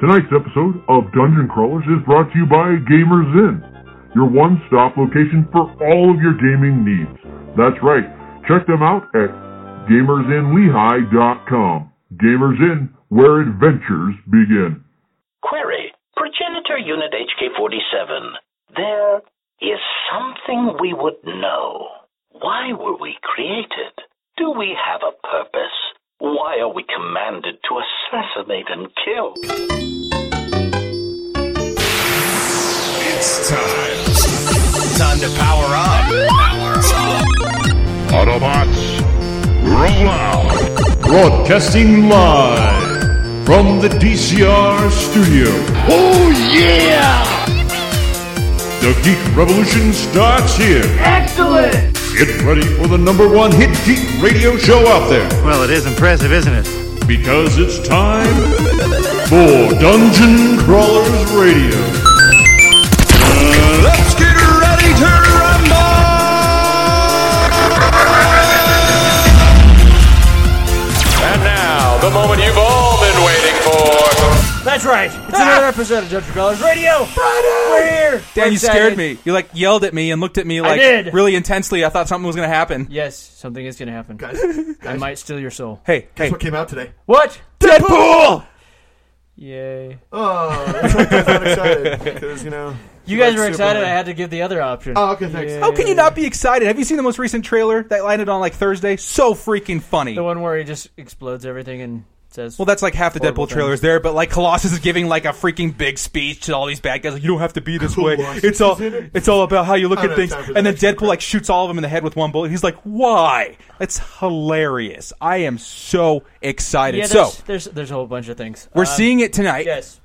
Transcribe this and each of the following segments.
Tonight's episode of Dungeon Crawlers is brought to you by Gamers Inn, your one-stop location for all of your gaming needs. That's right. Check them out at gamersinlehigh.com. Gamers Inn, where adventures begin. Query. Progenitor Unit HK47. There is something we would know. Why were we created? Do we have a purpose? Why are we commanded to assassinate and kill? It's time. Time to power up. Power up. Autobots, roll out! Broadcasting live from the DCR studio. Oh, yeah! The Geek Revolution starts here. Excellent! Get ready for the number one hit geek radio show out there Well, it is impressive, isn't it? because it's time for Dungeon Crawlers Radio. Another episode of Dungeon Crawlers Radio. We're here. Dan, We're you scared me. You like yelled at me and looked at me like did. really intensely. I thought something was going to happen. Yes, something is going to happen. Guys, I might steal your soul. Hey, guess hey, what came out today? What? Deadpool! Yay. Oh, that's why I got excited because you know You guys like were excited. Superman. I had to give the other option. Oh, okay, thanks. Yeah. How can you not be excited? Have you seen the most recent trailer that landed on like Thursday? So freaking funny. The one where he just explodes everything and says, Well, that's like half the Horrible Deadpool trailers there, but like Colossus is giving like a freaking big speech to all these bad guys. Like, you don't have to be this way. It's all is in it? it's all about how you look at things. have time for And then Deadpool like shoots all of them in the head with one bullet. He's like, "Why?" That's hilarious. I am so excited. yeah, so there's, there's there's a whole bunch of things. we're Um, seeing it tonight. Yes.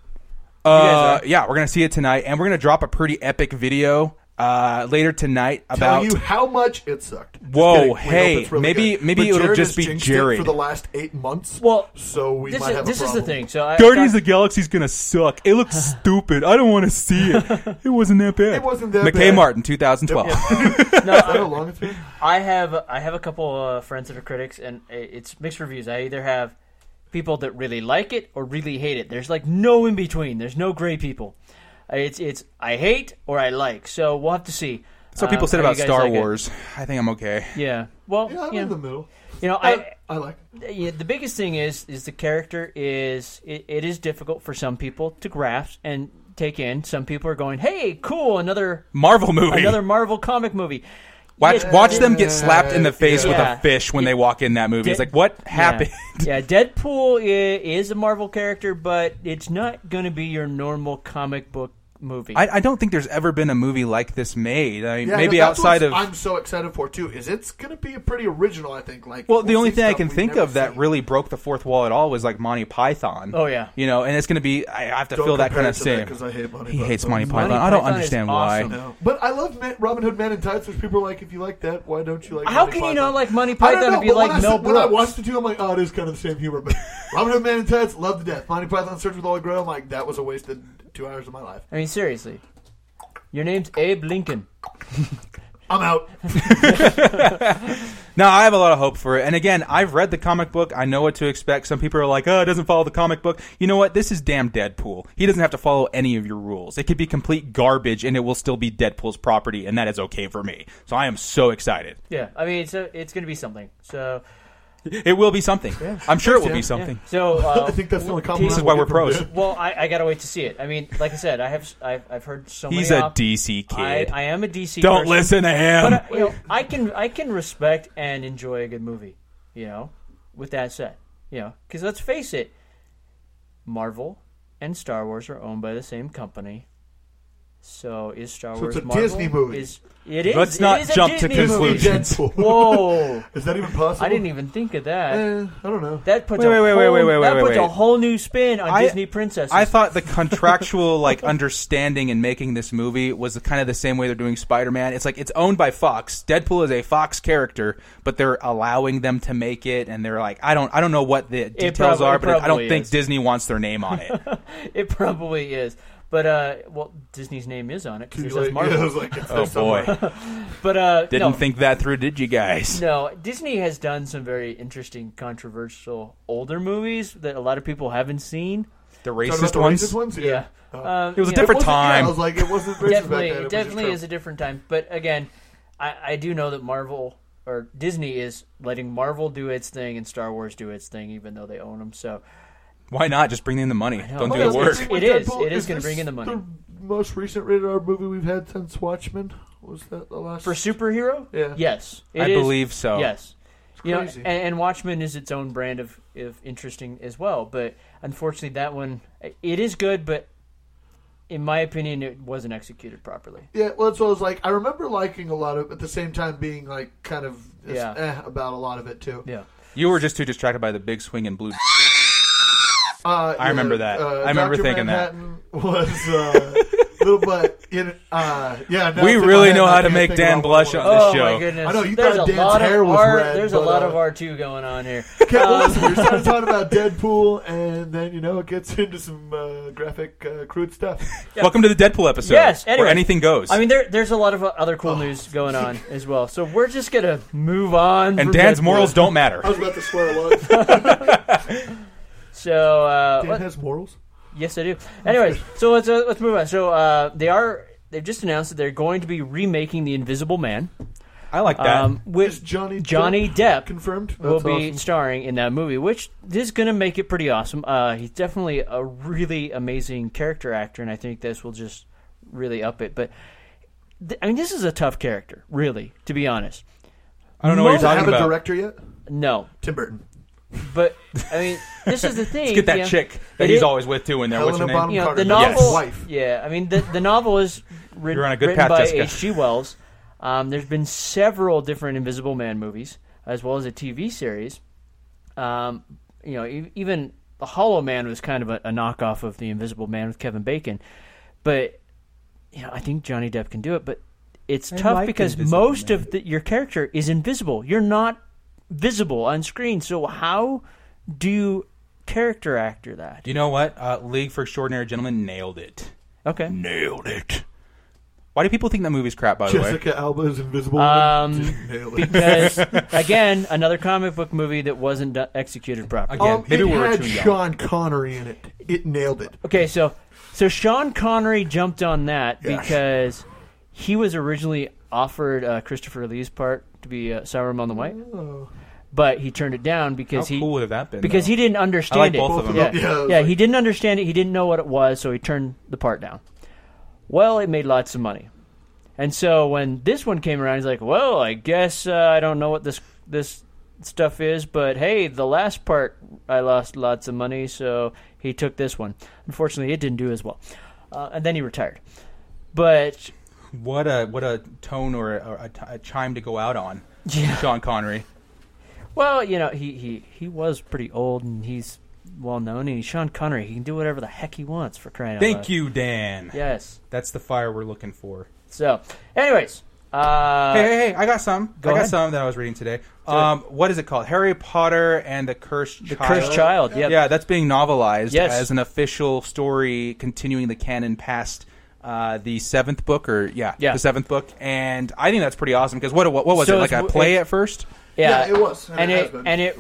Uh, yeah, we're gonna see it tonight, and we're gonna drop a pretty epic video uh, later tonight Tell about. you how much it sucked. Whoa, kidding. We hope hey, it's really maybe- good. maybe But it'll Jared just be jinxed it Jared. for the last eight months. Well, so we This might is have this a is the thing. So I, Guardians I of the Galaxy's gonna suck. It looks stupid. I don't want to see it. It wasn't that bad. It wasn't that bad. McKay bad. Martin, 2012. no, Is that how I, long it's been? I have I have a couple uh, friends that are critics, and it's mixed reviews. I either have people that really like it or really hate it. There's like no in between. There's no gray people. It's it's I hate or I like. So we'll have to see. That's what people Um, said about Star like it. Wars. I think I'm okay. Yeah. Well, Yeah, I'm you in know, the middle. you know, I, I I like. yeah, the biggest thing is is the character is it, it is difficult for some people to grasp and take in. Some people are going, "Hey, cool, another Marvel movie. another Marvel comic movie." watch Yeah, watch them get slapped in the face with a fish when they walk in that movie. It's like, what happened? Yeah, yeah Deadpool i- is a Marvel character, but it's not going to be your normal comic book movie. I, I don't think there's ever been a movie like this made. I mean, Yeah, maybe that's outside what of. I'm so excited for too. Is it's going to be a pretty original? I think. Like, well, the we'll only see thing I stuff can we've think never of that seen. really broke the fourth wall at all was like Monty Python. Oh, yeah. you know, and it's going to be. I have to Don't feel that compare kind of it to that same. 'cause I hate Monty he hates Python. Monty Python. Monty I don't Python is understand why. awesome. No. But I love Man, Robin Hood Men in Tights, which people are like, if you like that, why don't you like How Monty can you Python? not like Monty I don't Python know, if you but when like I Mel said- When I Brooks? watched the two, I'm like, oh, it is kind of the same humor. But Robin Hood Men in Tights, love to death. Monty Python Search for the Holy Grail, I'm like, that was a wasted two hours of my life. I mean, seriously, your name's Abe Lincoln. I'm out. No, I have a lot of hope for it. And again, I've read the comic book. I know what to expect. Some people are like, "Oh, it doesn't follow the comic book." You know what? This is damn Deadpool. He doesn't have to follow any of your rules. It could be complete garbage, and it will still be Deadpool's property, and that is okay for me. So I am so excited. Yeah, I mean, it's a, it's going to be something. So, It will be something. I'm sure it will be Yeah. something. so uh, I think that's the only Keith- compliment. This is why we're pros. Well, I, I got to wait to see it. I mean, like I said, I have I've, I've heard so many. He's a op- DC kid. I, I am a DC. Don't person, listen to him. But uh, you know, I can I can respect and enjoy a good movie. You know, with that said, you know, because let's face it, Marvel and Star Wars are owned by the same company. So is Star So Wars it's a Marvel? Disney movie. Is it is? Let's not is jump to Disney conclusions. Deadpool. Whoa! Is that even possible? I didn't even think of that. Eh, I don't know. That puts Wait, a wait, wait, wait, whole, wait, wait, that wait, puts a whole new spin on I- Disney princesses. I thought the contractual like understanding in making this movie was kind of the same way they're doing Spider-Man. It's like it's owned by Fox. Deadpool is a Fox character, but they're allowing them to make it, and they're like, I don't, I don't know what the details probably- are, but I don't probably think. Disney wants their name on it. it probably is. But uh, well, Disney's name is on it because it You says like- Marvel. yeah, I was like, it's oh boy, but uh, didn't no, think that through, did you guys? No, Disney has done some very interesting, controversial older movies that a lot of people haven't seen. The racist the ones? racist ones? Yeah. Um, It was a different Wasn't- yeah, time. I was like, it wasn't racist definitely, back then. It was definitely just is a different time. But again, I, I do know that Marvel or Disney is letting Marvel do its thing and Star Wars do its thing, even though they own them. So Why not? Just bring in the money. Don't do Well, the work. It is. It is gonna bring in the money. The most recent rated R movie we've had since Watchmen was that the last for superhero, Yeah. yes, it I is- believe so. Yes, you know, and, crazy. and Watchmen is its own brand of, of interesting as well. But unfortunately, that one it is good, but in my opinion, it wasn't executed properly. Yeah, well, that's what I was like. I remember liking a lot of, it, at the same time being like kind of Yeah. eh, about a lot of it too. Yeah. You were just too distracted by the big swing and blue. Uh, I remember that. Uh, I remember Dr. thinking that. Manhattan Was uh, little, but in, uh, yeah. now We really know how to make Dan blush on it this oh show. my goodness! I know, you there's thought a Dan's lot hair of was R, red, There's a lot uh, of R two going on here. Okay, well, Um, listen, we started talking about Deadpool, and then you know it gets into some uh, graphic, uh, crude stuff. Welcome to the Deadpool episode. Yes, Where anything goes. I mean, there, there's a lot of other Oh. cool news going on as well. So we're just gonna move on. and Dan's Deadpool. morals don't matter. I was about to swear a lot. So uh, Dan let- has morals. yes, I do. Anyways, so let's uh, let's move on. So uh, they are they've just announced that they're going to be remaking the Invisible Man. I like that. Um, Is with Johnny Johnny Depp confirmed? will That's be awesome. starring in that movie, which is going to make it pretty awesome. Uh, he's definitely a really amazing character actor, and I think this will just really up it. But th- I mean, this is a tough character, really, to be honest. I don't know what you're Does it talking have a about. director yet? No, Tim Burton. But I mean, this is the thing. Let's get that you know, chick that it he's is- always with too in there. What's her Helena name? Bonham you know, Carter, the Yes. novel. wife. Yeah, I mean, the the novel is writ- You're on a good written path, by Jessica. H.G. Wells. Um, there's been several different Invisible Man movies, as well as a TV series. Um, you know, e- even the Hollow Man was kind of a, a knockoff of the Invisible Man with Kevin Bacon, but you know, I think Johnny Depp can do it. But it's I tough like because Invisible most Man. of the, your character is invisible. You're not visible on screen. So how do you character actor that? You know what? Uh, League for Extraordinary Gentlemen nailed it. Okay. Nailed it. Why do people think that movie's crap? By the way, Jessica Alba is invisible. Um, Nailed it. because again, another comic book movie that wasn't do- executed properly. Again, Um, maybe it we were had too young. Sean Connery in it. It nailed it. Okay, so so Sean Connery jumped on that Yes. because he was originally offered uh, Christopher Lee's part to be uh, Saruman the White, but he turned it down How because he cool would have that been? because though? he didn't understand I like it. both of them. Yeah, Yeah, yeah, like- he didn't understand it. He didn't know what it was, so he turned the part down. Well, it made lots of money, and so when this one came around, he's like, "Well, I guess uh, I don't know what this this stuff is, but hey, the last part I lost lots of money, so he took this one. Unfortunately, it didn't do as well, uh, and then he retired. But what a what a tone or a, or a, t- a chime to go out on. Yeah. Sean Connery. Well, you know, he he he was pretty old, and he's well known, and he's Sean Connery. He can do whatever the heck he wants for crying out loud. Thank you, Dan. Yes. That's the fire we're looking for. So, anyways, uh, hey, hey, hey! I got some. go I got ahead. some that I was reading today. Um, what is it called? Harry Potter and the Cursed Child. the Child. cursed child. Yep. Yeah, that's being novelized Yes. as an official story, continuing the canon past uh, the seventh book, or yeah, Yeah. the seventh book. And I think that's pretty awesome because what what, what was So it like it's- a play at first? Yeah, Yeah, it was, and and, it it, has been. and it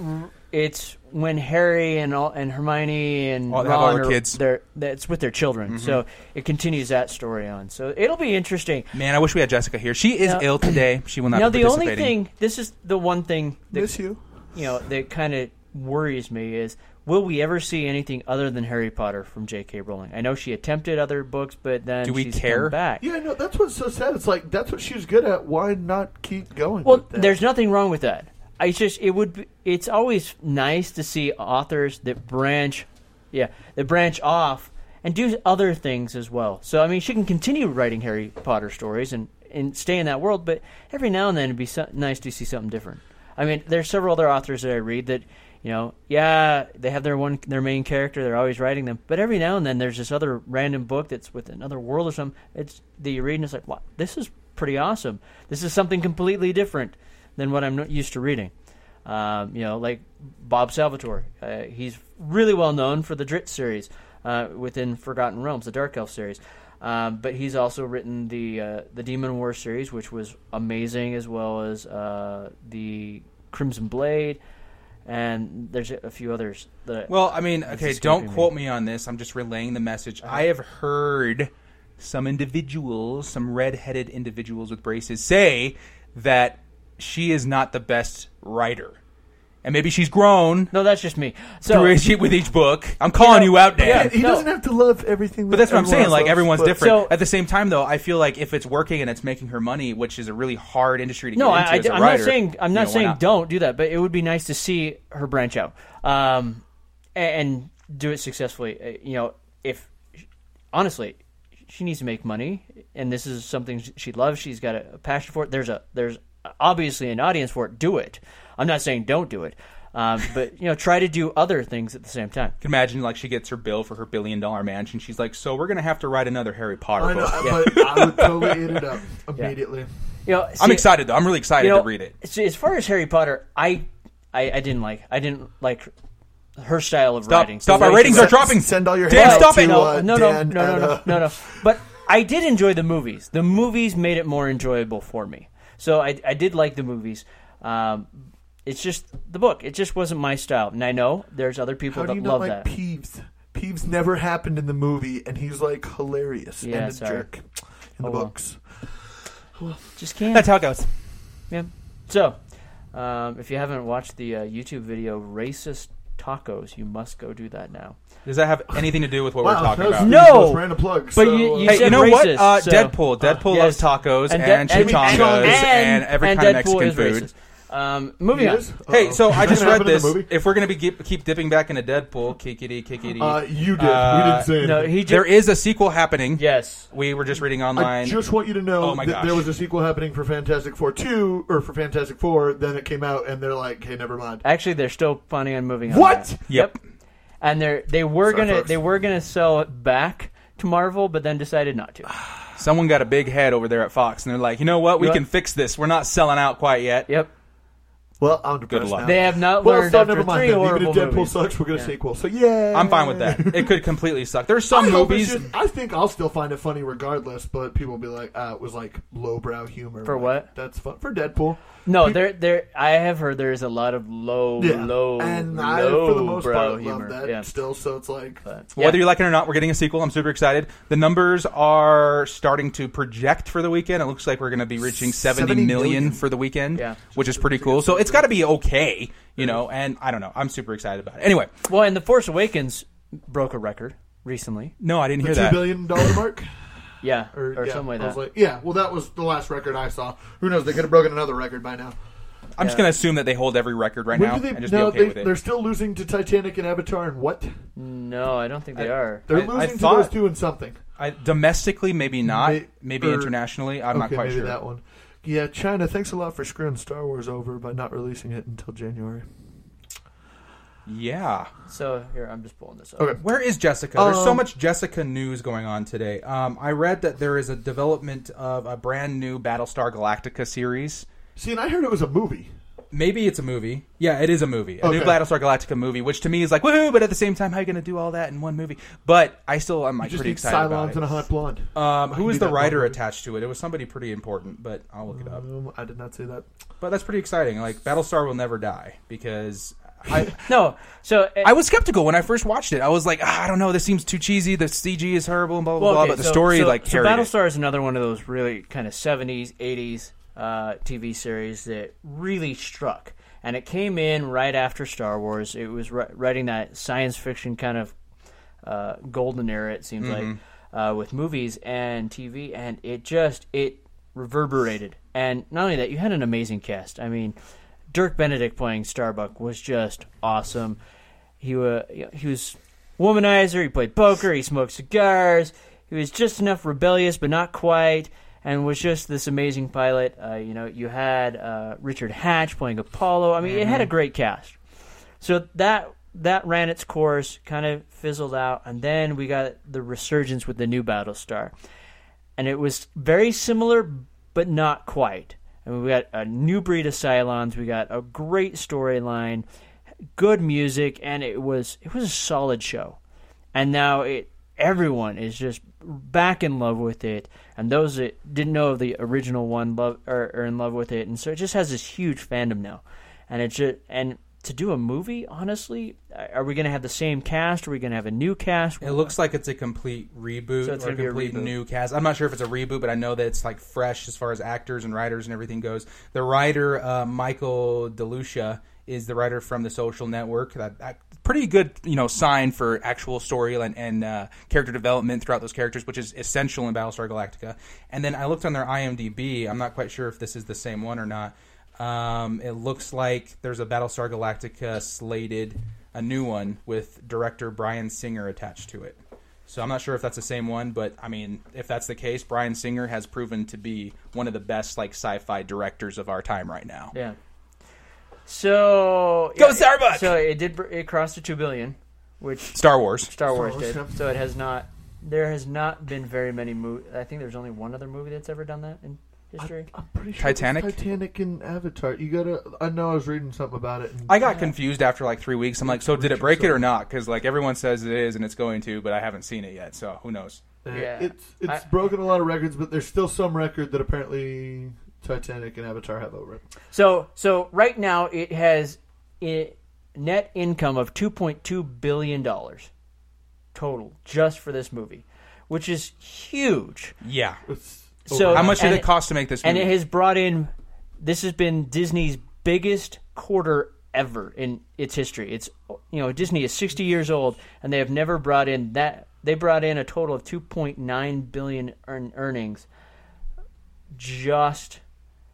it's when Harry and all, and Hermione and All- Ron have all their are- kids. Mm-hmm. They're, that's with their children. So it continues that story on. So it'll be interesting. Man, I wish we had Jessica here. She is Now- ill today. She will not now be the only thing, this is the one thing that Miss you. you know that kind of worries me is will we ever see anything other than Harry Potter from J.K. Rowling? I know she attempted other books, but then Do we she's care? come back. Yeah, no, that's what's so sad. It's like that's what she was good at. Why not keep going? Well, with that? there's nothing wrong with that. I just it would be, it's always nice to see authors that branch, yeah, that branch off and do other things as well. So I mean, she can continue writing Harry Potter stories and and stay in that world, but every now and then it'd be so, nice to see something different. I mean, there's several other authors that I read that. You know, yeah, they have their one their main character. They're always writing them, but every now and then there's this other random book that's with another world or something. It's that you read and it's like, wow, this is pretty awesome. This is something completely different than what I'm used to reading. Um, you know, like Bob Salvatore. Uh, he's really well known for the Drizzt series uh, within Forgotten Realms, the Dark Elf series. Um, but he's also written the uh, the Demon War series, which was amazing, as well as uh, the Crimson Blade. And there's a few others that. Well, I mean, okay, don't me. quote me on this. I'm just relaying the message. Uh-huh. I have heard some individuals, some red-headed individuals with braces, say that she is not the best writer, and maybe she's grown no, that's just me. So through each, with each book. I'm calling you out, Dan. Yeah, He No. doesn't have to love everything. But that's what I'm saying. Like everyone's different. So- At the same time, though, I feel like if it's working and it's making her money, which is a really hard industry to no, get I, into I, as a am writer, not saying I'm you not know, why saying don't do that, but it would be nice to see her branch out um, and, and do it successfully. Uh, You know, if honestly, she needs to make money, and this is something she loves. She's got a, a passion for it. There's a there's obviously an audience for it. Do it. I'm not saying don't do it, um, but you know, try to do other things at the same time. can imagine like she gets her bill for her billion dollar mansion. She's like, so we're gonna have to write another Harry Potter I know, book. but I would totally eat it up immediately. You know, I'm excited though. I'm really excited you know, to read it. see, As far as Harry Potter, I, I, I didn't like. I didn't like her style of Stop! writing. Stop! The Our ratings are dropping. Send all your Dan, hate stop to, it! No, uh, no, no, no, no, no, uh, no, no. But I did enjoy the movies. The movies made it more enjoyable for me. So I, I did like the movies. Um, it's just the book. It just wasn't my style. And I know there's other people How do that you not love like that. Peeves? Peeves never happened in the movie, and he's like hilarious Yeah, and a sorry. jerk in the Oh, well. books. just can't. That's how it goes. Yeah. So, um, if you haven't watched the uh, YouTube video "Racist Tacos," you must go do that now. Does that have anything to do with what Wow, we're talking about? No! those random plugs. But so, you- uh, you Hey, said you know what? racist, Uh, so- Deadpool. Deadpool yes. loves tacos and, And, De- chimichangas and, and, every and kind of Deadpool Mexican is food. racist. Um, moving he on. is? Hey, so I just read this. If we're gonna be keep, keep dipping back into Deadpool, kickity, kickity. Uh, you did. Uh, we didn't say anything. No, he there just is a sequel happening. yes. We were just reading online. I online. just want you to know Oh my that gosh. there was a sequel happening for Fantastic Four 2, or for Fantastic Four, then it came out, and they're like, hey, never mind. Actually, they're still planning on moving. on What? that. Yep. And they're they were Sorry, gonna folks. they were gonna sell it back to Marvel, but then decided not to. Someone got a big head over there at Fox, and they're like, you know what? We You know can fix this. We're not selling out quite yet. Yep. Well, I'm depressed luck. now. They have not well, learned so after never mind. three then. horrible Even if Deadpool movies. sucks, we're going to Yeah. sequel. So, yeah. I'm fine with that. It could completely suck. There's some I hope it's movies. just- I think I'll still find it funny regardless, but people will be like, ah, it was like lowbrow humor. For Like, what? That's fun. For Deadpool. No, Pe- there there I have heard there's a lot of low Yeah. low and low I, for the most brow part, humor. love that yeah. still. So it's like, But, Whether you like it or not, we're getting a sequel. I'm super excited. The numbers are starting to project for the weekend. It looks like we're going to be reaching 70 70 million million. for the weekend, Yeah. which is pretty cool. So it's got to be okay, you know. And I don't know. I'm super excited about it. Anyway, Well, and The Force Awakens broke a record recently. no, I didn't the hear two that. billion dollar mark. Yeah, Or, or, yeah, something like I was that. like, yeah, well, that was the last record I saw. Who knows? They could have broken another record by now. I'm just going to assume that they hold every record right When now they, and just no, be okay they, with it. they're still losing to Titanic and Avatar and what? no, I don't think they are. They're I- I losing to thought- those two and something. I, domestically, maybe not. May- maybe or- internationally, I'm okay, not quite maybe sure. that one. Yeah, China. Thanks a lot for screwing Star Wars over by not releasing it until January. Yeah. So here, I'm just pulling this up. Okay. Where is Jessica? There's so Um, much Jessica news going on today. Um, I read that there is a development of a brand new Battlestar Galactica series. See, and I heard it was a movie. Maybe it's a movie. Yeah, it is a movie. A new Okay. Battlestar Galactica movie, which to me is like woohoo, but at the same time, how are you going to do all that in one movie? But I still am You like just pretty need excited about Cylons and a it. hot blonde. Um, who I is need the writer one. attached to it? It was somebody pretty important, but I'll look it up. Um, I did not say that. But that's pretty exciting. Like Battlestar will never die because I No, so uh, I was skeptical when I first watched it. I was like, ah, I don't know, this seems too cheesy. The CG is horrible and blah blah Well, blah. okay, But the so- story so, like so. Battlestar is another one of those really kind of 70s, 80s uh, TV series that really struck, and it came in right after Star Wars. It was ri- writing that science fiction kind of uh, golden era. It seems like uh, with movies and TV, and it just it reverberated. And not only that, you had an amazing cast. I mean, Dirk Benedict playing Starbuck was just awesome. He was he was womanizer. He played poker. He smoked cigars. He was just enough rebellious, but not quite, and was just this amazing pilot. Uh, you know, you had uh, Richard Hatch playing Apollo. I mean, it had a great cast. So that that ran its course, kind of fizzled out, and then we got the resurgence with the new Battlestar, and it was very similar, but not quite. And we got a new breed of Cylons. We got a great storyline, good music, and it was it was a solid show. And now it everyone is just back in love with it, and those that didn't know of the original one love are, are in love with it, and so it just has this huge fandom now, and it just and to do a movie, honestly, are we going to have the same cast? Are we going to have a new cast? It looks like it's a complete reboot So it's or a a complete reboot. new cast. I'm not sure if it's a reboot, but I know that it's like fresh as far as actors and writers and everything goes. The writer uh, Michael De Luca is the writer from The Social Network. That, that pretty good, you know, sign for actual story and, and uh, character development throughout those characters, which is essential in Battlestar Galactica. And then I looked on their IMDb. I'm not quite sure if this is the same one or not. Um, it looks like there's a Battlestar Galactica slated, a new one with director Bryan Singer attached to it. So I'm not sure if that's the same one, but I mean, if that's the case, Bryan Singer has proven to be one of the best like sci-fi directors of our time right now. Yeah. So Go yeah, Starbucks! So it did. It crossed to two billion, which Star Wars. Star Wars Wars, did. yeah. So it has not. There has not been very many movies. I think there's only one other movie that's ever done that in history. I'm pretty sure Titanic? it's Titanic and Avatar. You gotta. I know I was reading something about it. and- I got confused after like three weeks. I'm like, so did it break it or not? Because like everyone says it is and it's going to, but I haven't seen it yet, so who knows? Uh, Yeah. It's it's I- broken a lot of records, but there's still some record that apparently Titanic and Avatar have over it. So so right now it has i net income of two point two billion dollars total just for this movie, which is huge. Yeah. It's So How much did it cost to make this And it has brought in. This has been Disney's biggest quarter ever in its history. It's you know Disney is 60 years old and they have never brought in that. They brought in a total of 2.9 billion earn, earnings just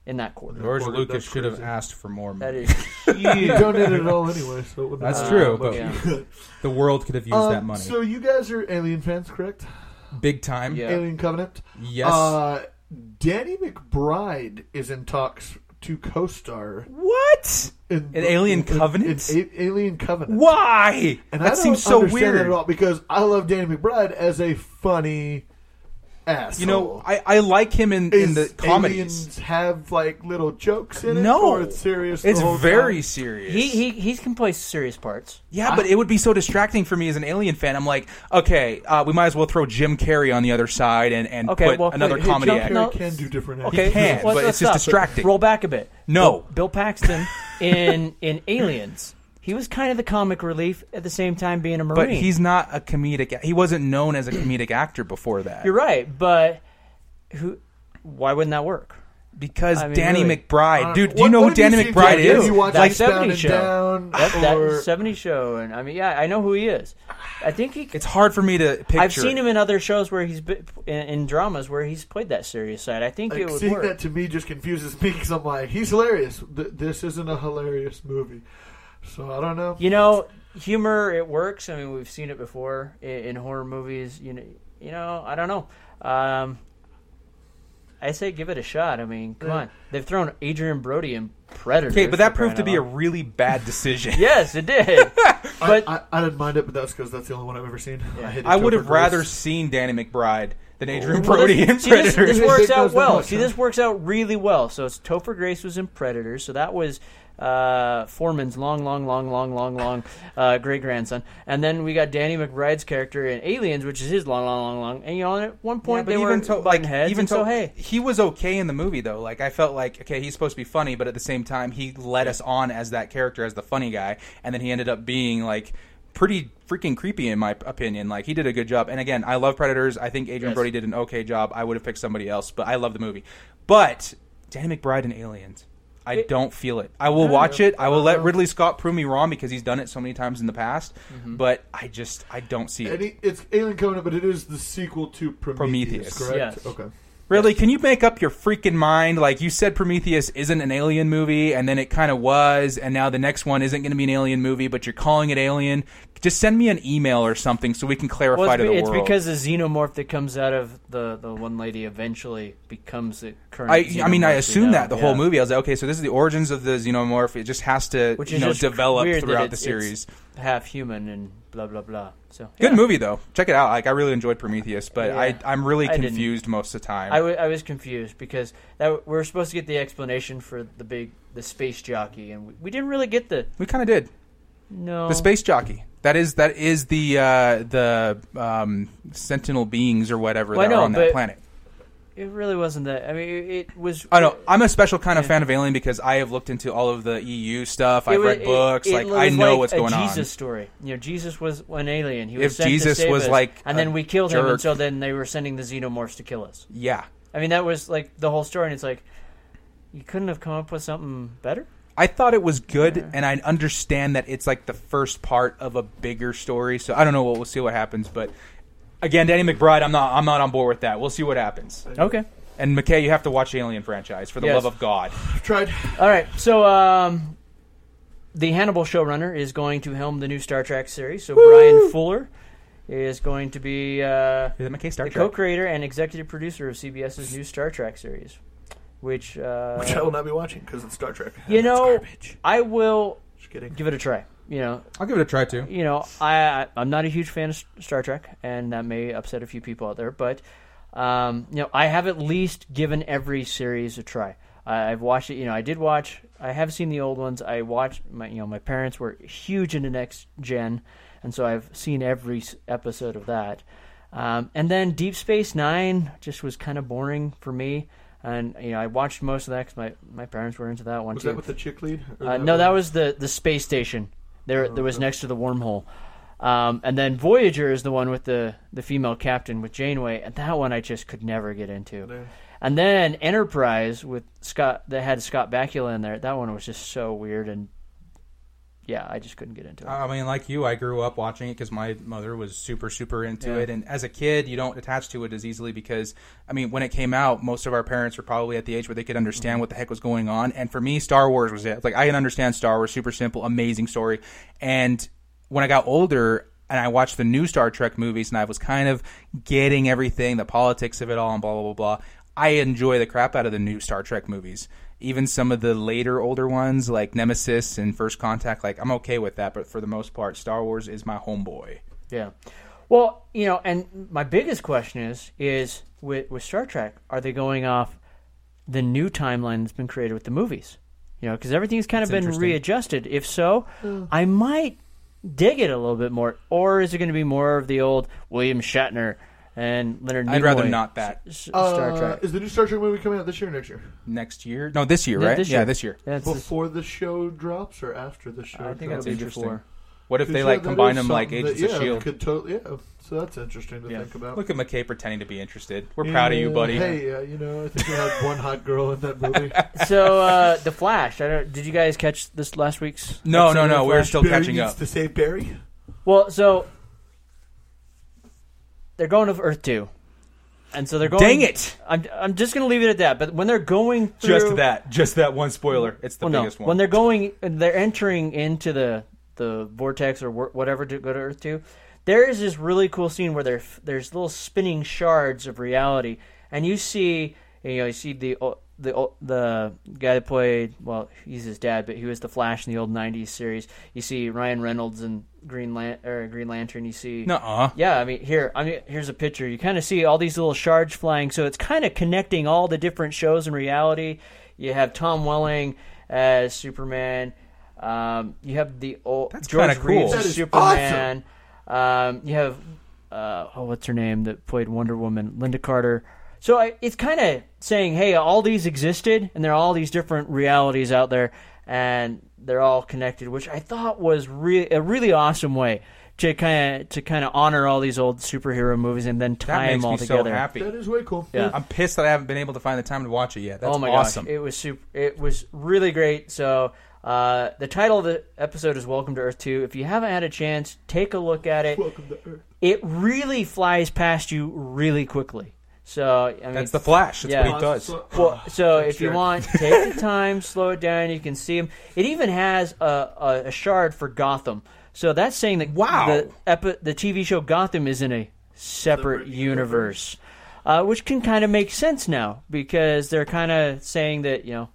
in that quarter. George Quarter, Lucas should have asked for more. That money. is you huge. donated it all anyway, so it That's have true, much but yeah. the world could have used Um, that money. So you guys are Alien fans, correct? Big time. Yeah. Alien Covenant. Yes. Uh, Danny McBride is in talks to co-star what? in, In Alien in- Covenant? In, A- Alien Covenant. Why? And that I don't seems so understand weird. that at all because I love Danny McBride as a funny asshole. You know, I, I like him in, in the Is comedies. Aliens have like little jokes in it? No, or it's serious. the It's whole very time? serious. He he he can play serious parts. yeah, but it would be so distracting for me as an Alien fan. I'm like, okay, uh, we might as well throw Jim Carrey on the other side and, and Okay, put well, another hey, comedy Jim act. Carrey No. can do different. Okay, actions. can, let's- but let's it's just stop. distracting. Roll back a bit. No. Bill, Bill Paxton in in Aliens. He was kind of the comic relief at the same time being a marine. But he's not a comedic. He wasn't known as a comedic actor before that. You're right, but who? Why wouldn't that work? because I mean, Danny really. McBride, dude. Do you What- know what who have you Danny McBride is? You watch That Eastbound 70 show. Down, That, that or 70 show, and I mean, yeah, I know who he is. I think he. It's hard for me to picture. I've seen him in other shows where he's been, in, in dramas where he's played that serious side. I think like, it would seeing work. that to me just confuses me because I'm like, he's hilarious. Th- this isn't a hilarious movie, so I don't know. You know, humor it works. I mean, we've seen it before in, in horror movies. You know, you know, I don't know. Um, I say give it a shot. I mean, come on. They've thrown Adrien Brody in Predator. Okay, but that proved to be a really bad decision. yes, it did. but I, I didn't mind it, but that's because that's the only one I've ever seen. I, hated I would have Topher rather seen Danny McBride than Adrien Well, Brody this, in see, this, Predator. this works out well. See, this works out really well. So it's Topher Grace was in Predator, so that was uh, Forman's long, long, long, long, long, long uh, great grandson, and then we got Danny McBride's character in Aliens, which is his long, long, long, long. And you know, at one Yeah, point but they were even to, like heads, even so hey, he was okay in the movie though. Like I felt like okay, he's supposed to be funny, but at the same time, he led us on as that character, as the funny guy, and then he ended up being like pretty freaking creepy in my opinion. Like he did a good job. And again, I love Predators. I think Adrien Yes. Brody did an okay job. I would have picked somebody else, but I love the movie. But Danny McBride and Aliens. I It- don't feel it. I will watch it. I will let Ridley Scott prove me wrong because he's done it so many times in the past. Mm-hmm. But I just I don't see it. He- it's Alien Covenant, but it is the sequel to Prometheus, Prometheus. correct? Yes. Okay. Really? Can you make up your freaking mind? Like you said, Prometheus isn't an alien movie, and then it kind of was, and now the next one isn't going to be an alien movie, but you're calling it Alien. Just send me an email or something so we can clarify well, it's, to the it's world. because the xenomorph that comes out of the, the one lady eventually becomes the current. I, I mean, I xenomorph we assume know. that the whole movie. I was like, okay, so this is the origins of the xenomorph. It just has to, which you is know, just develop throughout the series. half human and blah blah blah. So Good yeah. movie though. Check it out. Like I really enjoyed Prometheus, but Yeah. I, I'm really confused most of the time. I, w- I was confused because that we are supposed to get the explanation for the big the space jockey, and we, we didn't really get the we kind of did. no The space jockey. That is that is the uh, the um, sentinel beings or whatever Well, that are on that planet. it really wasn't that. I mean, it, was. I know I'm a special kind of fan of Alien because I have looked into all of the EU stuff. it I've was- read books. it- it like I know like what's a going Jesus on. story. You know, Jesus was an alien. He was If sent to save was us, like and then we killed him, and so then they were sending the xenomorphs to kill us. Yeah, I mean, that was like the whole story, and it's like you couldn't have come up with something better. I thought it was good, and I understand that it's like the first part of a bigger story. So I don't know. We'll, we'll see what happens. But again, Danny McBride, I'm not. I'm not on board with that. We'll see what happens. Okay. And McKay, you have to watch Alien franchise for the Yes. love of God. I've tried. All right, so um, the Hannibal showrunner is going to helm the new Star Trek series. So Bryan Fuller is going to be uh, Is McKay Star the Trek? co-creator and executive producer of CBS's new Star Trek series, which, uh, Which I will not be watching because it's Star Trek. you know. I will Just kidding. give it a try. You know, I'll give it a try too. you know, I I- I'm not a huge fan of Star Trek, and that may upset a few people out there, but um, you know, I have at least given every series a try. I, I've watched it. You know, I did watch. I have seen the old ones. I watched. My you know, my parents were huge into next gen, and so I've seen every episode of that. Um, and then Deep Space Nine just was kind of boring for me. And you know, I watched most of that because my, my parents were into that one Was too. Was that with the chick lead? Uh, no, that was the the space station. There, there was next to the wormhole. Um, and then Voyager is the one with the the female captain with Janeway, and that one I just could never get into. Yeah. And then Enterprise with Scott that had Scott Bakula in there. That one was just so weird, and yeah, I just couldn't get into it. I mean, like you, I grew up watching it because my mother was super, super into Yeah. it. And as a kid, you don't attach to it as easily because, I mean, when it came out, most of our parents were probably at the age where they could understand Mm-hmm. what the heck was going on. And for me, Star Wars was it. Like, I can understand Star Wars, super simple, amazing story. And when I got older, and I watched the new Star Trek movies, and I was kind of getting everything, the politics of it all, and blah blah blah blah. I enjoy the crap out of the new Star Trek movies. Even some of the later, older ones like Nemesis and First Contact, like I'm okay with that. But for the most part, Star Wars is my homeboy. Yeah. Well, you know, and my biggest question is is with with Star Trek, are they going off the new timeline that's been created with the movies? You know, because everything's kind of That's been readjusted. If so, mm. I might dig it a little bit more. Or is it going to be more of the old William Shatner and Leonard? I'd rather not that. s- Uh, Star Trek. Is the new Star Trek movie coming out this year or next year? Next year? No, this year, Yeah, right? this Yeah, year. this year. Yeah, it's this- Before the show drops or after the show? I think drops? that'll interesting. before. What if they like that combine them like something Agents that, of yeah, Shield? Could totally, yeah. So that's interesting to Yeah. think about. Look at McKay pretending to be interested. We're proud of you, Yeah, buddy. Hey, uh, you know, I think we had one hot girl in that movie. so uh, the Flash. I don't. Did you guys catch this last week's? No, episode no, of The no. We're Flash? still Barry catching needs up. to save Barry. Well, so they're going to Earth two, and so they're going. Dang it! I'm I'm just going to leave it at that. But when they're going through, Just that. Just that one spoiler. It's the well, no, biggest one. when they're going, they're entering into the the vortex or whatever to go to Earth two. There is this really cool scene where there there's little spinning shards of reality, and you see you know you see the the the guy that played well he's his dad, but he was the Flash in the old '90s series. You see Ryan Reynolds and Green Lan- or Green Lantern. You see Nuh-uh. yeah, I mean, here, I mean, here's a picture. You kind of see all these little shards flying, so it's kind of connecting all the different shows in reality. You have Tom Welling as Superman. Um, you have the old That's George cool. Reeves as is Superman. Um, you have uh, oh, what's her name that played Wonder Woman, Lynda Carter. So I, it's kind of saying, hey, all these existed, and there are all these different realities out there, and they're all connected, which I thought was re- a really awesome way to kind of to kind of honor all these old superhero movies and then tie makes them all me together. so happy. That is way cool. Yeah. I'm pissed that I haven't been able to find the time to watch it yet. That's oh my awesome. gosh, it was super. It was really great. So uh, the title of the episode is "Welcome to Earth 2. If you haven't had a chance, take a look at it. Welcome to Earth. It really flies past you really quickly. So I mean, That's the Flash. That's Yeah. what he does. So- Well, oh, so thanks, if you Jared. want, take the time, slow it down. You can see them. It even has a, a, a shard for Gotham. So that's saying that Wow. the epi- the TV show Gotham is in a separate, Separate universe, uh, which can kind of make sense now because they're kind of saying that you know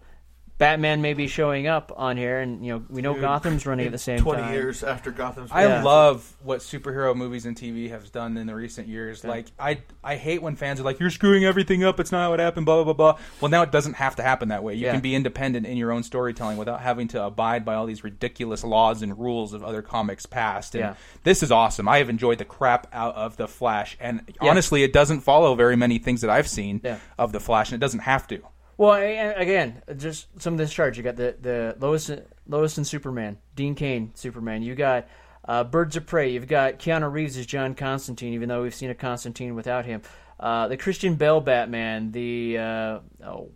Batman may be showing up on here, and you know we know Dude, Gotham's running at the same 20 time. years after Gotham's. I Yeah. love what superhero movies and TV have done in the recent years. Like I, I hate when fans are like, "You're screwing everything up. It's not how it happened." Blah blah blah blah. Well, now it doesn't have to happen that way. You Yeah. can be independent in your own storytelling without having to abide by all these ridiculous laws and rules of other comics past. And Yeah. this is awesome. I have enjoyed the crap out of the Flash, and honestly, it doesn't follow very many things that I've seen Yeah. of the Flash, and it doesn't have to. Well, again, just some of this charts. You got the the Lois Lois and Superman, Dean Cain Superman. You got uh, Birds of Prey. You've got Keanu Reeves as John Constantine, even though we've seen a Constantine without him. Uh, the Christian Bale Batman, the uh, oh,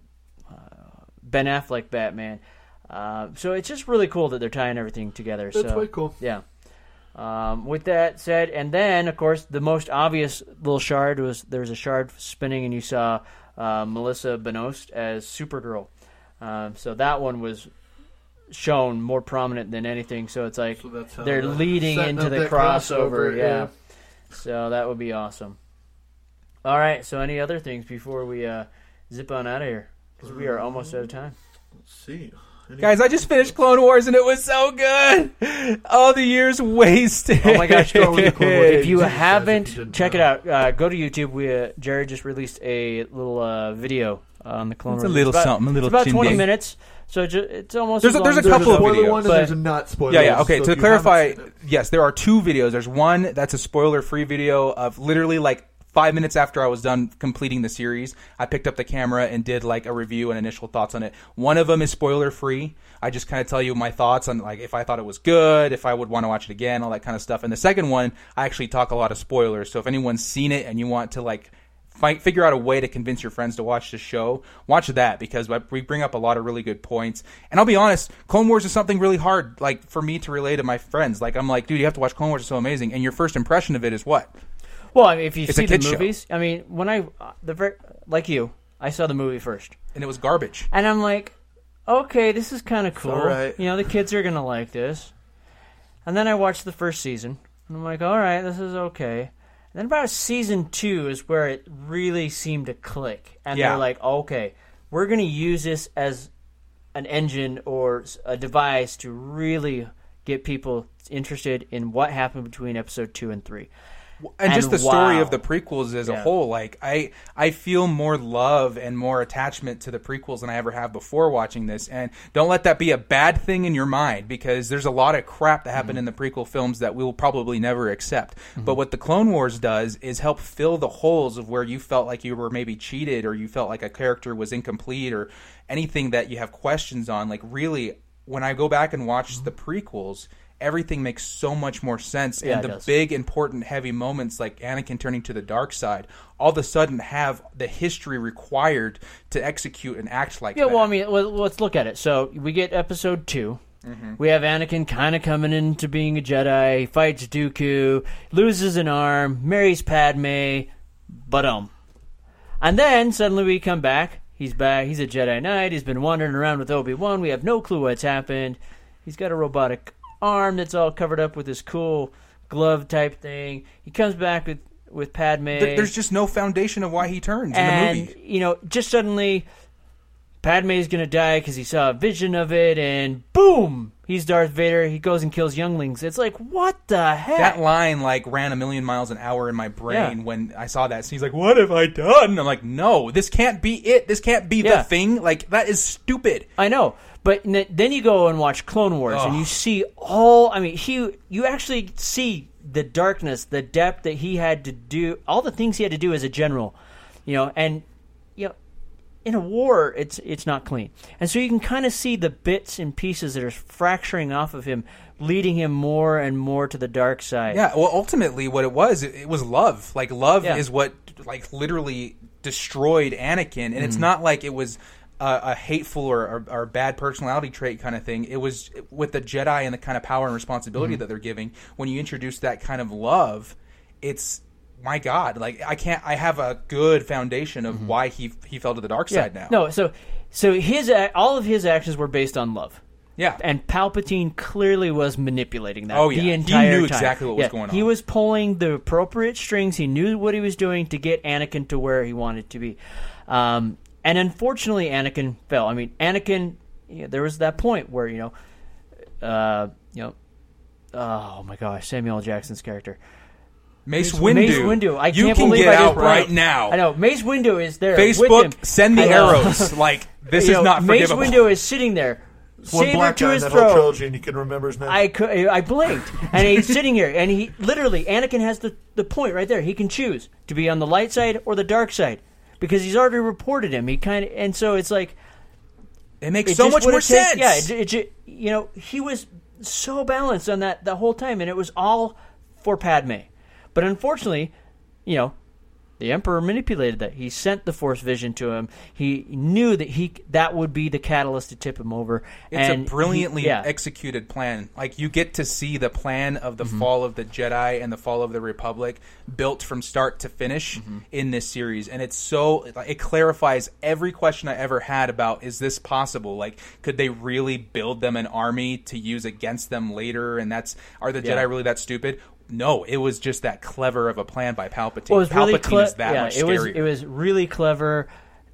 uh, Ben Affleck Batman. Uh, so it's just really cool that they're tying everything together. That's so way cool. yeah. Um, with that said, and then of course the most obvious little shard was there was a shard spinning, and you saw uh, Melissa Benoist as Supergirl. Um, so that one was shown more prominent than anything. So it's like So they're the- leading into the crossover. crossover, yeah. yeah. So that would be awesome. All right. So any other things before we uh, zip on out of here? Because we are almost out of time. Let's see. Any- Guys, I just finished Clone Wars and it was so good. All the years wasted. Oh my gosh! Go with the Clone Wars. if you Jesus, haven't, you didn't check it out. Uh, go to YouTube. We uh, Jared just released a little uh, video on the Clone It's a Wars. little about, something, a little It's about twenty shindig. minutes, so ju- it's almost. There's as a- there's long a as- couple of spoiler videos. one and But- there's a not spoiler. Yeah, yeah. one. Okay, So to if you haven't clarify, seen it- yes, there are two videos. There's one that's a spoiler-free video of literally like five minutes after I was done completing the series. I picked up the camera and did like a review and initial thoughts on it. One of them is spoiler-free. I just kind of tell you my thoughts on like if I thought it was good, if I would want to watch it again, all that kind of stuff. And the second one, I actually talk a lot of spoilers. So if anyone's seen it and you want to like fight, figure out a way to convince your friends to watch the show, watch that because we bring up a lot of really good points. And I'll be honest, Clone Wars is something really hard, like for me to relay to my friends. Like I'm like, dude, you have to watch Clone Wars; it's so amazing. And your first impression of it is what? Well, I mean, if you It's a see the kid's show. movies, I mean, when I the ver- like you, I saw the movie first, And it was garbage. and I'm like, okay, this is kind of cool. alright. You know, the kids are gonna like this. And then I watched the first season, and I'm like, all right, this is okay. And then about season two is where it really seemed to click, and Yeah. they're like, okay, we're gonna use this as an engine or s- a device to really get people interested in what happened between episode two and three. And, just the story of the prequels as a whole like i i feel more love and more attachment to the prequels than i ever have before watching this. And don't let that be a bad thing in your mind because there's a lot of crap that happened mm-hmm. in the prequel films that we will probably never accept. Mm-hmm. But what the clone wars does is help fill the holes of where you felt like you were maybe cheated or you felt like a character was incomplete or anything that you have questions on. Like really when i go back and watch mm-hmm. the prequels everything makes so much more sense Yeah, and the big important heavy moments like Anakin turning to the dark side all of a sudden have the history required to execute and act like Yeah, that. well, I mean, well, let's look at it. So we get episode 2 Mm-hmm. We have Anakin kind of coming into being a Jedi. He fights Dooku, loses an arm, marries Padme, but um, and then suddenly we come back. He's back. He's a Jedi Knight. He's been wandering around with Obi Wan. We have no clue what's happened. He's got a robotic arm that's all covered up with this cool glove type thing. He comes back with with Padme. There's just no foundation of why he turns and in the movie you know, just suddenly, Padme is gonna die because he saw a vision of it, and boom, he's Darth Vader. He goes and kills younglings. It's like, what the heck? that line like ran a million miles an hour in my brain Yeah. when I saw that. So he's like, "What have I done?" I'm like, "No, this can't be it. This can't be Yeah. the thing. Like that is stupid." I know, but n- then you go and watch Clone Wars, and you see all. I mean, he you actually see the darkness, the depth that he had to do, all the things he had to do as a general, you know, and you know, in a war, it's it's not clean, and so you can kind of see the bits and pieces that are fracturing off of him, leading him more and more to the dark side. Yeah, well, ultimately, what it was, it, it was love. Like love Yeah. is what like literally destroyed Anakin, and Mm-hmm. it's not like it was a, a hateful or, or, or bad personality trait kind of thing. It was with the Jedi and the kind of power and responsibility Mm-hmm. that they're giving. When you introduce that kind of love, it's my God. Like I can't. I have a good foundation of why he he fell to the dark Mm-hmm. Yeah. side now. No, so so his all of his actions were based on love. Yeah. And Palpatine clearly was manipulating that Oh, yeah. the He knew time. exactly what was Yeah, going He was pulling the appropriate strings. He knew what he was doing to get Anakin to where he wanted to be. Um, and unfortunately, Anakin fell. I mean, Anakin you know, there was that point where you know, uh, you know, oh my gosh, Samuel Jackson's character. Mace Mace Windu. Windu. I you can't can believe get I just out brought- right now. I know Mace Windu is there. with him. Facebook, send the arrows. like this You is know, not Mace forgivable. Windu is sitting there, One black to guy in his that whole trilogy, and you can remember his name. I could, I blinked, and he's sitting here, and he literally Anakin has the the point right there. He can choose to be on the light side or the dark side because he's already reported him. He kind of, and so it's like it makes it so much more take- sense. Yeah, it, it, you know, he was so balanced on that the whole time, and it was all for Padme. But unfortunately, you know, the Emperor manipulated that. He sent the Force vision to him. He knew that he that would be the catalyst to tip him over. It's and a he- brilliantly yeah. executed plan. Like you get to see the plan of the Mm-hmm. fall of the Jedi and the fall of the Republic built from start to finish Mm-hmm. in this series, and it's so it clarifies every question I ever had about is this possible? Like, could they really build them an army to use against them later? And that's are the Yeah. Jedi really that stupid? No, it was just that clever of a plan by Palpatine. Well, it was Palpatine really cle- is that yeah, much it was scarier. it was really clever.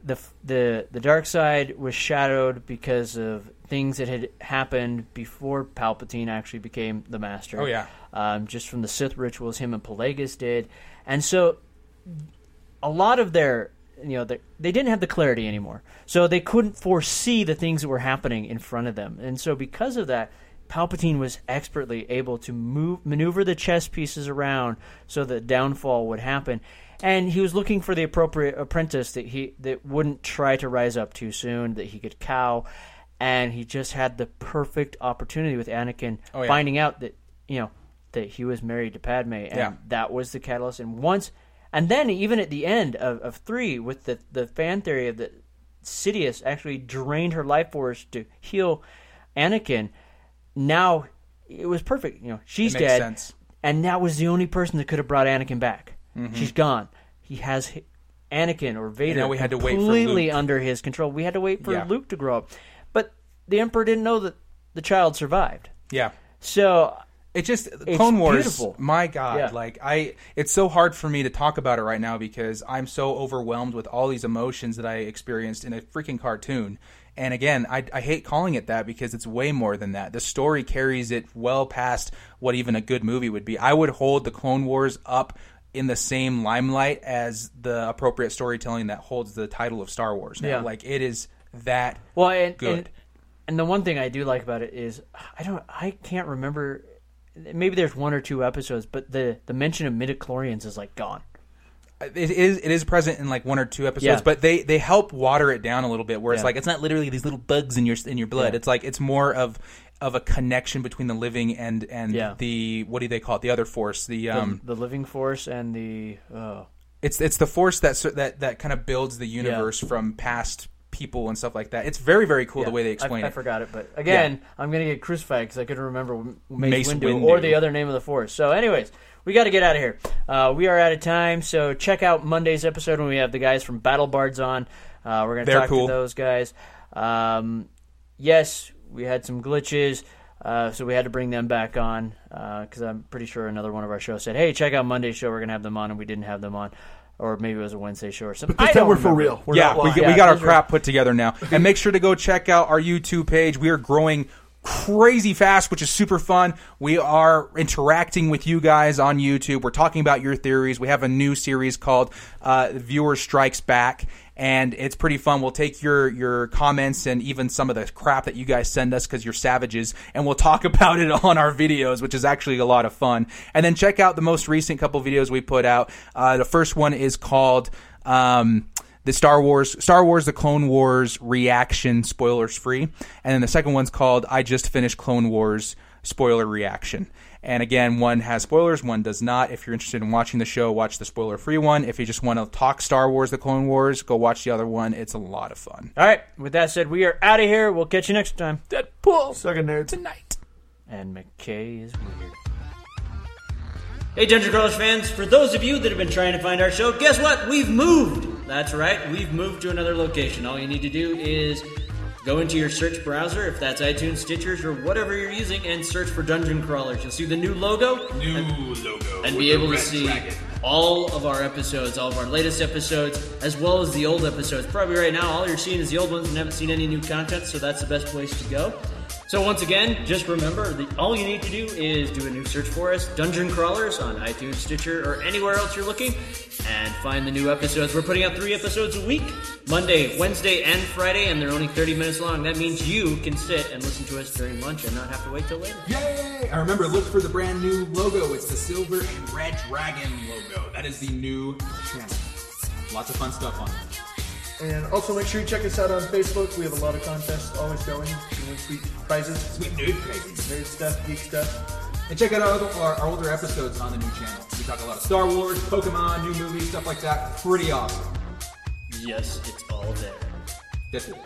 The the the dark side was shadowed because of things that had happened before Palpatine actually became the master. Oh, yeah. um, just from the Sith rituals him and Plagueis did, and so a lot of their you know their, they didn't have the clarity anymore, so they couldn't foresee the things that were happening in front of them, and so because of that. Palpatine was expertly able to move, maneuver the chess pieces around so that downfall would happen, and he was looking for the appropriate apprentice that he that wouldn't try to rise up too soon, that he could cow, and he just had the perfect opportunity with Anakin Oh, yeah. finding out that you know that he was married to Padme, and Yeah. that was the catalyst. And once, and then even at the end of, of three, with the the fan theory of that Sidious actually drained her life force to heal Anakin. Now it was perfect. You know, she's dead, sense. and that was the only person that could have brought Anakin back. Mm-hmm. She's gone. He has Anakin or Vader now we had to wait completely under his control. We had to wait for Yeah. Luke to grow up, but the Emperor didn't know that the child survived. yeah. So It just It's Clone Wars. beautiful. My God, Yeah. like I, it's so hard for me to talk about it right now because I'm so overwhelmed with all these emotions that I experienced in a freaking cartoon. And again, I, I hate calling it that because it's way more than that. The story carries it well past what even a good movie would be. I would hold the Clone Wars up in the same limelight as the appropriate storytelling that holds the title of Star Wars now. Yeah. Like it is that Well, and, good. and and the one thing I do like about it is I don't I can't remember. Maybe there's one or two episodes, but the the mention of midichlorians is like gone. It is it is present in like one or two episodes, Yeah. but they they help water it down a little bit. Where it's Yeah. like it's not literally these little bugs in your in your blood. Yeah. It's like it's more of of a connection between the living and and Yeah. the what do they call it? The other force. The The, um, the living force and the oh it's it's the force that that that kind of builds the universe from past people and stuff like that. It's very very cool the way they explain I, it. I forgot it, but again, I'm gonna get crucified because I couldn't remember M- Mace, Mace Windu, Windu. or the other name of the Force. So, anyways, we got to get out of here. Uh, we are out of time, so check out Monday's episode when we have the guys from Battle Bards on. Uh, we're gonna talk cool. to those guys. Um, yes, we had some glitches. Uh, so we had to bring them back on because I'm pretty sure another one of our shows said, "Hey, check out Monday's show. We're gonna have them on," and we didn't have them on, or maybe it was a Wednesday show or something. But this I time we're for real. We're yeah, not we, lying. we got our those are- crap put together now. and make sure to go check out our YouTube page. We are growing crazy fast, which is super fun. We are interacting with you guys on YouTube. We're talking about your theories. We have a new series called uh, Viewer Strikes Back. And it's pretty fun. We'll take your your comments and even some of the crap that you guys send us because you're savages, and we'll talk about it on our videos, which is actually a lot of fun. And then check out the most recent couple videos we put out. Uh, the first one is called um, the Star Wars Star Wars the Clone Wars reaction spoilers free and then the second one's called I just finished Clone Wars spoiler reaction and again one has spoilers one does not if you're interested in watching the show watch the spoiler free one if you just want to talk Star Wars the Clone Wars go watch the other one it's a lot of fun All right. With that said, we are out of here. We'll catch you next time. Deadpool Second nerds. tonight And McKay is weird. Hey, Dungeon Crawlers fans, for those of you that have been trying to find our show, guess what? We've moved! That's right, we've moved to another location. All you need to do is go into your search browser, if that's iTunes, Stitchers, or whatever you're using, and search for Dungeon Crawlers. You'll see the new logo. New and, logo. and be able to see dragon. all of our episodes, all of our latest episodes, as well as the old episodes. Probably right now, all you're seeing is the old ones and haven't seen any new content, so that's the best place to go. So once again, just remember that all you need to do is do a new search for us, Dungeon Crawlers, on iTunes, Stitcher, or anywhere else you're looking, and find the new episodes. We're putting out three episodes a week, Monday, Wednesday, and Friday, and they're only 30 minutes long. That means you can sit and listen to us during lunch and not have to wait till later. Yay! And remember, look for the brand new logo. It's the silver and red dragon logo. That is the new channel. Lots of fun stuff on it. And also make sure you check us out on Facebook. We have a lot of contests always going. We win sweet prizes. Sweet nerd prizes. Nerd stuff, geek stuff. And check out our, our, our older episodes on the new channel. We talk a lot of Star Wars, Pokemon, new movies, stuff like that. Pretty awesome. Yes, it's all there. That's it.